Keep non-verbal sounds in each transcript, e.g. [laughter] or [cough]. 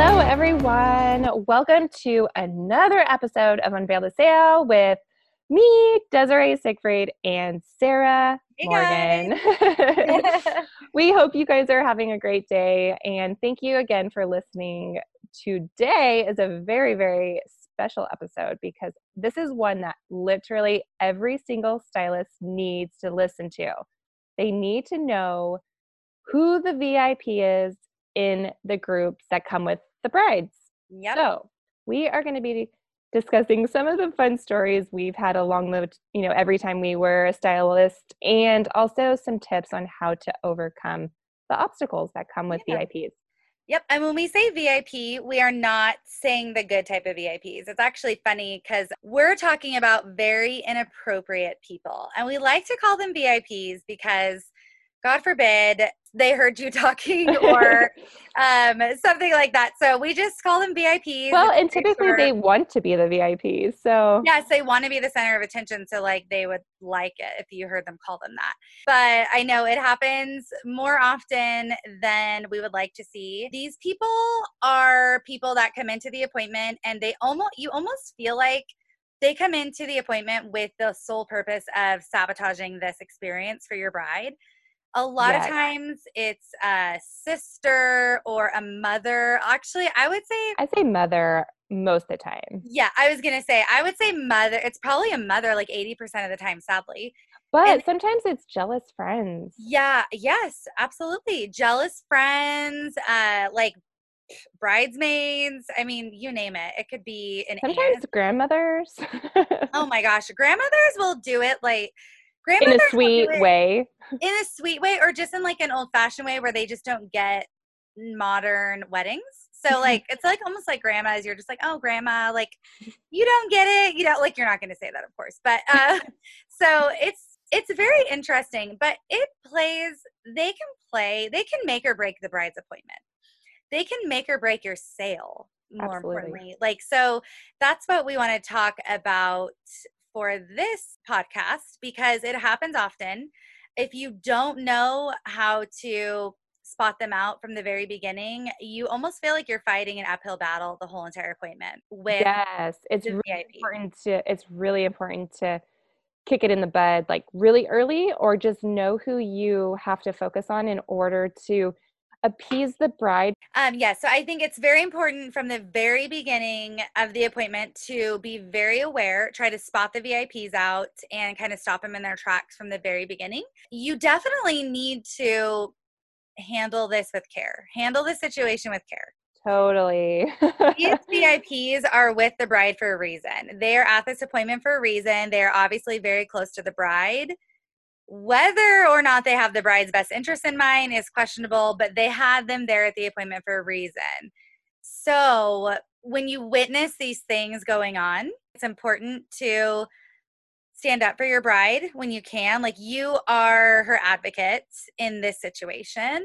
Hello, everyone. Welcome to another episode of Unveil the Sale with me, Desiree Siegfried, and Sarah Hey, Morgan. [laughs] [laughs] we hope you guys are having a great day, and thank you again for listening. Today is a very, very special episode because this is one that literally every single stylist needs to listen to. They need to know who the VIP is in the groups that come with the brides. Yep. So we are going to be discussing some of the fun stories we've had along the, you know, every time we were a stylist, and also some tips on how to overcome the obstacles that come with Yeah. VIPs. Yep. And when we say VIP, we are not saying the good type of VIPs. It's actually funny because we're talking about very inappropriate people. And we like to call them VIPs because, God forbid, they heard you [laughs] talking [laughs] or um, something like that. So we just call them VIPs. Well, and typically they want to be the VIPs. So Yes, they want to be the center of attention. So, like, they would like it if you heard them call them that. But I know it happens more often than we would like to see. These people are people that come into the appointment and they almost, you almost feel like they come into the appointment with the sole purpose of sabotaging this experience for your bride. A lot Yes. of times it's a sister or a mother. Actually, I would say I say mother most of the time. yeah, I was gonna say I would say mother. It's probably a mother like eighty percent of the time, sadly. But And- sometimes it's jealous friends. Yeah, yes, absolutely. Jealous friends, uh, like bridesmaids. I mean, you name it. It could be an Sometimes aunt. grandmothers. [laughs] Oh my gosh, grandmothers will do it like in a sweet way. in a sweet way, or just in like an old fashioned way where they just don't get modern weddings. So [laughs] like it's like almost like grandmas. You're just like, oh, grandma, like you don't get it. You know, like you're not going to say that, of course. But uh, [laughs] so it's it's very interesting. But it plays. They can play. They can make or break the bride's appointment. They can make or break your sale. More Absolutely. importantly, like so, that's what we want to talk about for this podcast because it happens often. If you don't know how to spot them out from the very beginning, you almost feel like you're fighting an uphill battle the whole entire appointment with Yes, it's really VIP. important to it's really important to kick it in the bud like really early or just know who you have to focus on in order to appease the bride. Um, yeah, so I think it's very important from the very beginning of the appointment to be very aware, try to spot the VIPs out and kind of stop them in their tracks from the very beginning. You definitely need to handle this with care, handle the situation with care. Totally. These [laughs] VIPs are with the bride for a reason. They are at this appointment for a reason. They're obviously very close to the bride. Whether or not they have the bride's best interest in mind is questionable, but they had them there at the appointment for a reason. So, when you witness these things going on, it's important to stand up for your bride when you can. Like, you are her advocate in this situation,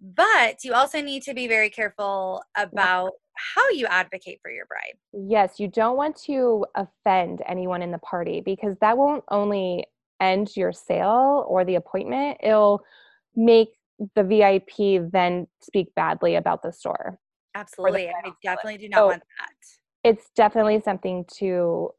but you also need to be very careful about how you advocate for your bride. yes, you don't want to offend anyone in the party because that won't only end your sale or the appointment, it'll make the VIP then speak badly about the store. Absolutely. bride I definitely do not So- want that. It's definitely something to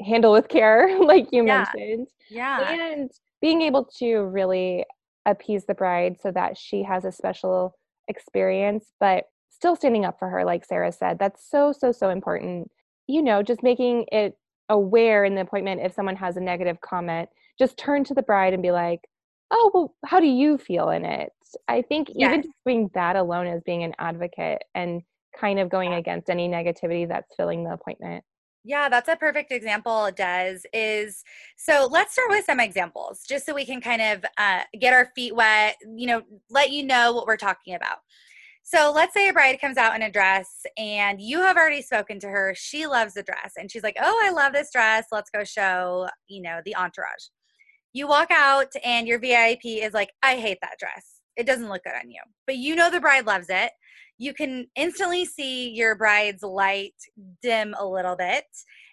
handle with care, [laughs] like you Yeah. mentioned. Yeah. and being able to really appease the bride so that she has a special experience but still standing up for her like sarah said that's so so so important you know just making it aware in the appointment if someone has a negative comment just turn to the bride and be like oh well how do you feel in it i think even just being that alone as being an advocate and kind of going against any negativity that's filling the appointment Yeah, that's a perfect example, Des. Is so let's start with some examples just so we can kind of uh, get our feet wet, you know, let you know what we're talking about. So let's say a bride comes out in a dress and you have already spoken to her. She loves the dress and she's like, Oh, I love this dress. Let's go show, you know, the entourage. You walk out and your VIP is like, I hate that dress. It doesn't look good on you. But you know the bride loves it. You can instantly see your bride's light dim a little bit.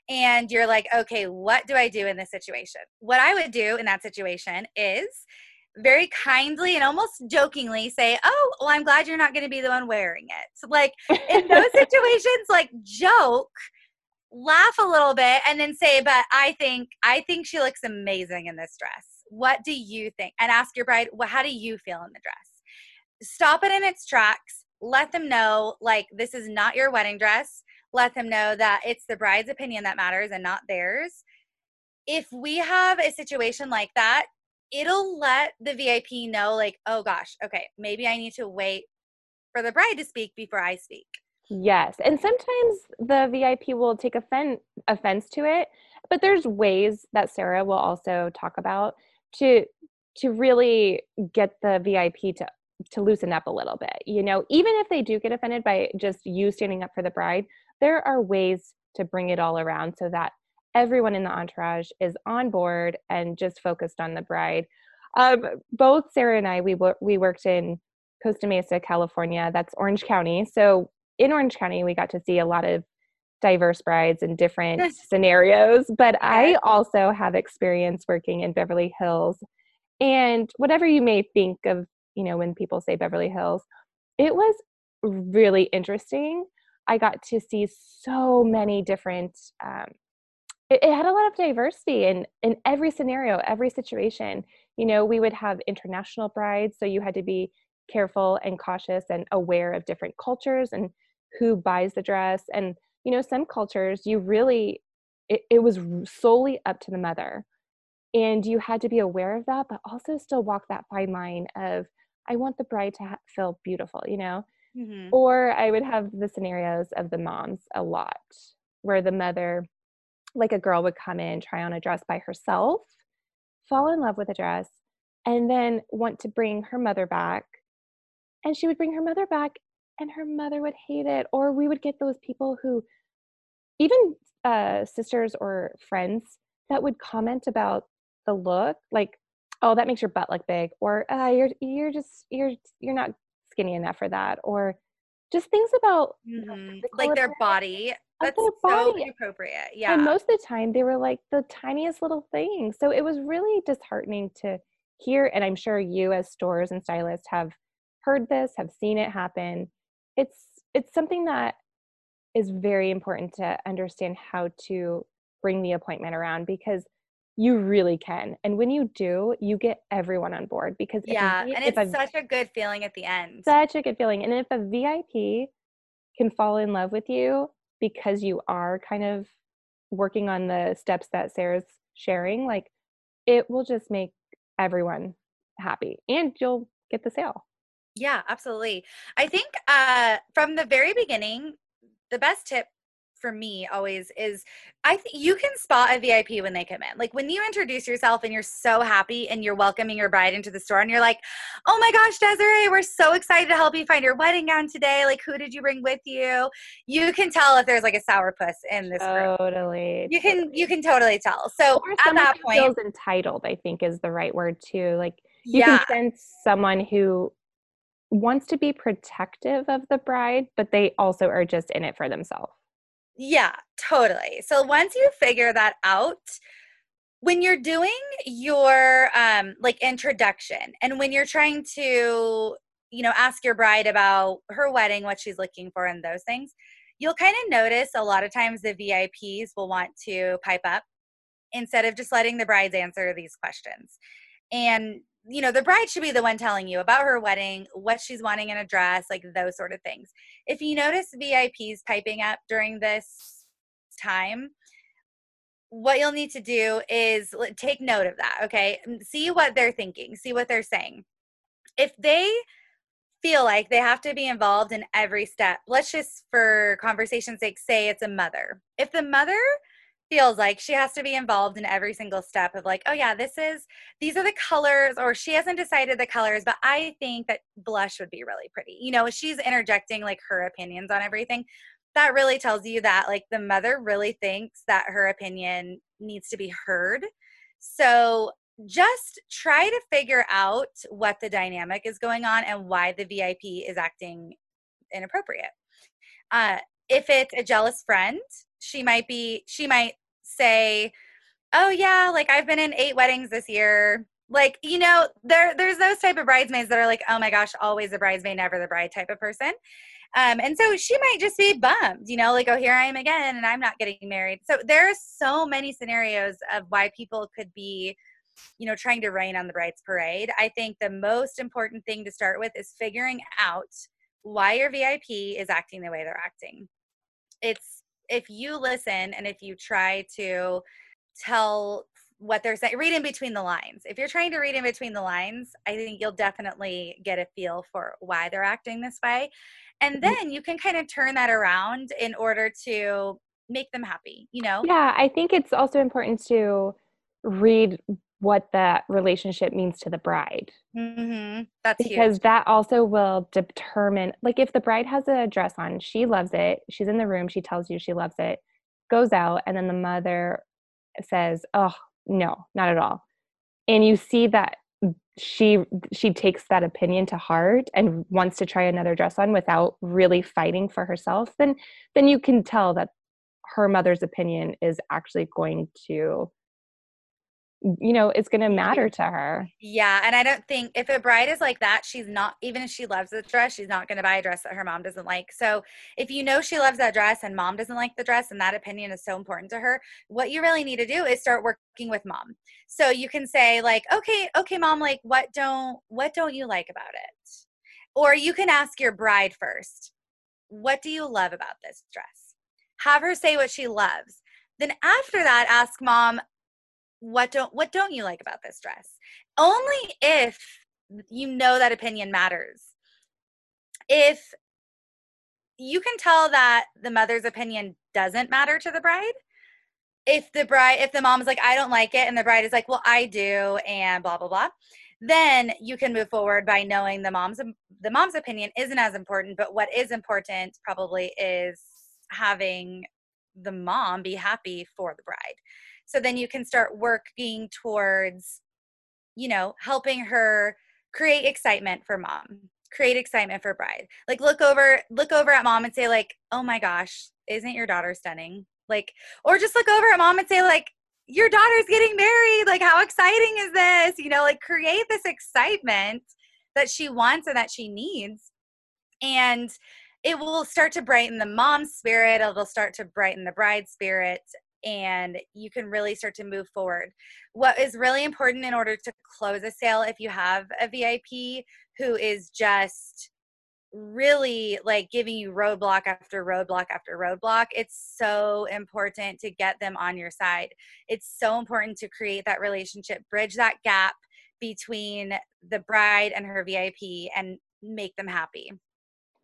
And you're like, okay, what do I do in this situation? What I would do in that situation is very kindly and almost jokingly say, "Oh, well, I'm glad you're not going to be the one wearing it." So, like in those [laughs] situations, like joke, laugh a little bit, and then say, "But I think I think she looks amazing in this dress. What do you think?" And ask your bride, "Well, how do you feel in the dress?" Stop it in its tracks. Let them know, like this is not your wedding dress. Let them know that it's the bride's opinion that matters and not theirs. If we have a situation like that, it'll let the VIP know, like, oh gosh, okay, maybe I need to wait for the bride to speak before I speak. Yes. And sometimes the VIP will take offen- offense to it, but there's ways that Sarah will also talk about to to really get the VIP to to loosen up a little bit. You know, even if they do get offended by just you standing up for the bride, there are ways to bring it all around so that everyone in the entourage is on board and just focused on the bride. Um, both Sarah and I, we we worked in Costa Mesa, California. That's Orange County. So in Orange County, we got to see a lot of diverse brides in different scenarios. But I also have experience working in Beverly Hills, and whatever you may think of, you know, when people say Beverly Hills, it was really interesting. I got to see so many different um, it, it, had a lot of diversity in in every scenario every situation you know we would have international brides so you had to be careful and cautious and aware of different cultures and who buys the dress and you know some cultures you really it, it was solely up to the mother and you had to be aware of that but also still walk that fine line of i want the bride to ha- feel beautiful you know mm-hmm. or i would have the scenarios of the moms a lot where the mother like a girl would come in, try on a dress by herself, fall in love with a dress, and then want to bring her mother back. And she would bring her mother back, and her mother would hate it. Or we would get those people who, even uh, sisters or friends, that would comment about the look, like, "Oh, that makes your butt look big," or uh, "You're you're just you're you're not skinny enough for that," or just things about mm-hmm. like their body that's so body. appropriate. Yeah. And most of the time they were like the tiniest little things. So it was really disheartening to hear. And I'm sure you as stores and stylists have heard this, have seen it happen. It's it's something that is very important to understand how to bring the appointment around because you really can. And when you do, you get everyone on board because yeah, a, and it's a, such a good feeling at the end. Such a good feeling. And if a VIP can fall in love with you, because you are kind of working on the steps that Sarah's sharing, like it will just make everyone happy and you'll get the sale. Yeah, absolutely. I think uh, from the very beginning, the best tip for me always is I think you can spot a VIP when they come in. Like when you introduce yourself and you're so happy and you're welcoming your bride into the store and you're like, "Oh my gosh, Desiree, we're so excited to help you find your wedding gown today. Like who did you bring with you?" You can tell if there's like a sourpuss in this totally. You totally. can you can totally tell. So at that point, feels entitled. I think is the right word too. Like you yeah. can sense someone who wants to be protective of the bride, but they also are just in it for themselves. Yeah, totally. So once you figure that out, when you're doing your um like introduction and when you're trying to you know ask your bride about her wedding what she's looking for and those things you'll kind of notice a lot of times the VIPs will want to pipe up instead of just letting the brides answer these questions and you know the bride should be the one telling you about her wedding what she's wanting in a dress like those sort of things. If you notice vips piping up during this time what you'll need to do is take note of that okay? See what they're thinking see what they're saying. If they feel like they have to be involved in every step let's just for conversation's sake say it's a mother. If the mother feels like she has to be involved in every single step of like oh yeah this is these are the colors or she hasn't decided the colors but i think that blush would be really pretty you know she's interjecting like her opinions on everything. That really tells you that like the mother really thinks that her opinion needs to be heard. So just try to figure out what the dynamic is going on and why the vip is acting inappropriate. Uh, if it's a jealous friend she might be she might say oh yeah like i've been in eight weddings this year Like, you know, there there's those type of bridesmaids that are like, oh my gosh, always the bridesmaid, never the bride type of person. Um, and so she might just be bummed, you know, like, oh, here I am again, and I'm not getting married. So there are so many scenarios of why people could be, you know, trying to rain on the bride's parade. I think the most important thing to start with is figuring out why your VIP is acting the way they're acting. It's if you listen and if you try to tell what they're saying, read in between the lines. If you're trying to read in between the lines, I think you'll definitely get a feel for why they're acting this way. And mm-hmm. then you can kind of turn that around in order to make them happy, you know? Yeah, I think it's also important to read what that relationship means to the bride. Mm-hmm. That's because huge. that also will determine, like, if the bride has a dress on, she loves it, she's in the room, she tells you she loves it, goes out, and then the mother says, Oh, no, not at all. And you see that she she takes that opinion to heart and wants to try another dress on without really fighting for herself then then you can tell that her mother's opinion is actually going to you know it's going to matter to her. Yeah and i don't think if a bride is like that she's not even if she loves the dress she's not going to buy a dress that her mom doesn't like. So if you know she loves that dress and mom doesn't like the dress and that opinion is so important to her what you really need to do is start working with mom. So you can say like okay okay mom like what don't what don't you like about it? Or you can ask your bride first what do you love about this dress? Have her say what she loves. Then after that ask mom what don't what don't you like about this dress? Only if you know that opinion matters. If you can tell that the mother's opinion doesn't matter to the bride if the bride if the mom's like i don't like it and the bride is like well i do and blah blah blah then you can move forward by knowing the mom's the mom's opinion isn't as important but what is important probably is having the mom be happy for the bride so then you can start working towards, you know, helping her create excitement for mom, create excitement for bride. Like look over, look over at mom and say like, "Oh my gosh, isn't your daughter stunning?" Like, or just look over at mom and say like, "Your daughter's getting married. Like, how exciting is this?" You know, like create this excitement that she wants and that she needs. And it will start to brighten the mom's spirit. It'll start to brighten the bride's spirit and you can really start to move forward. What is really important in order to close a sale if you have a VIP who is just really like giving you roadblock after roadblock after roadblock, it's so important to get them on your side. It's so important to create that relationship, bridge that gap between the bride and her VIP and make them happy.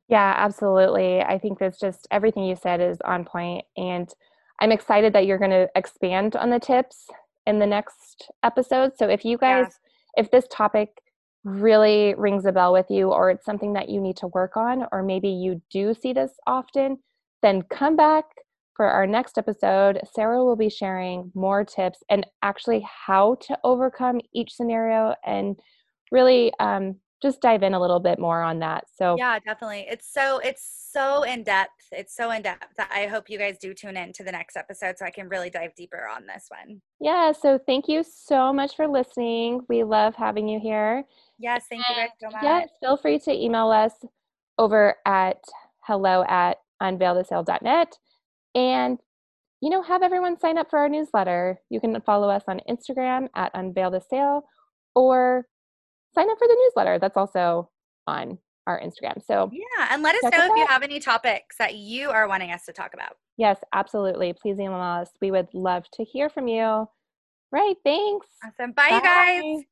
Yeah, absolutely. I think that's just everything you said is on point and I'm excited that you're going to expand on the tips in the next episode. So if you guys, yeah. if this topic really rings a bell with you, or it's something that you need to work on, or maybe you do see this often, then come back for our next episode. Sarah will be sharing more tips and actually how to overcome each scenario and really um, just dive in a little bit more on that. So yeah, definitely. It's so it's so in depth. It's so in depth. I hope you guys do tune in to the next episode so I can really dive deeper on this one. Yeah. So thank you so much for listening. We love having you here. Yes. Thank you guys so much. Yes. Feel free to email us over at hello at unveilthesale.net and you know have everyone sign up for our newsletter you can follow us on instagram at unveilthesale or sign up for the newsletter. That's also on our Instagram. So, yeah, and let us know if you have any topics that you are wanting us to talk about. Yes, absolutely. Please email us. We would love to hear from you. Right. Thanks. Awesome. Bye, Bye. you guys.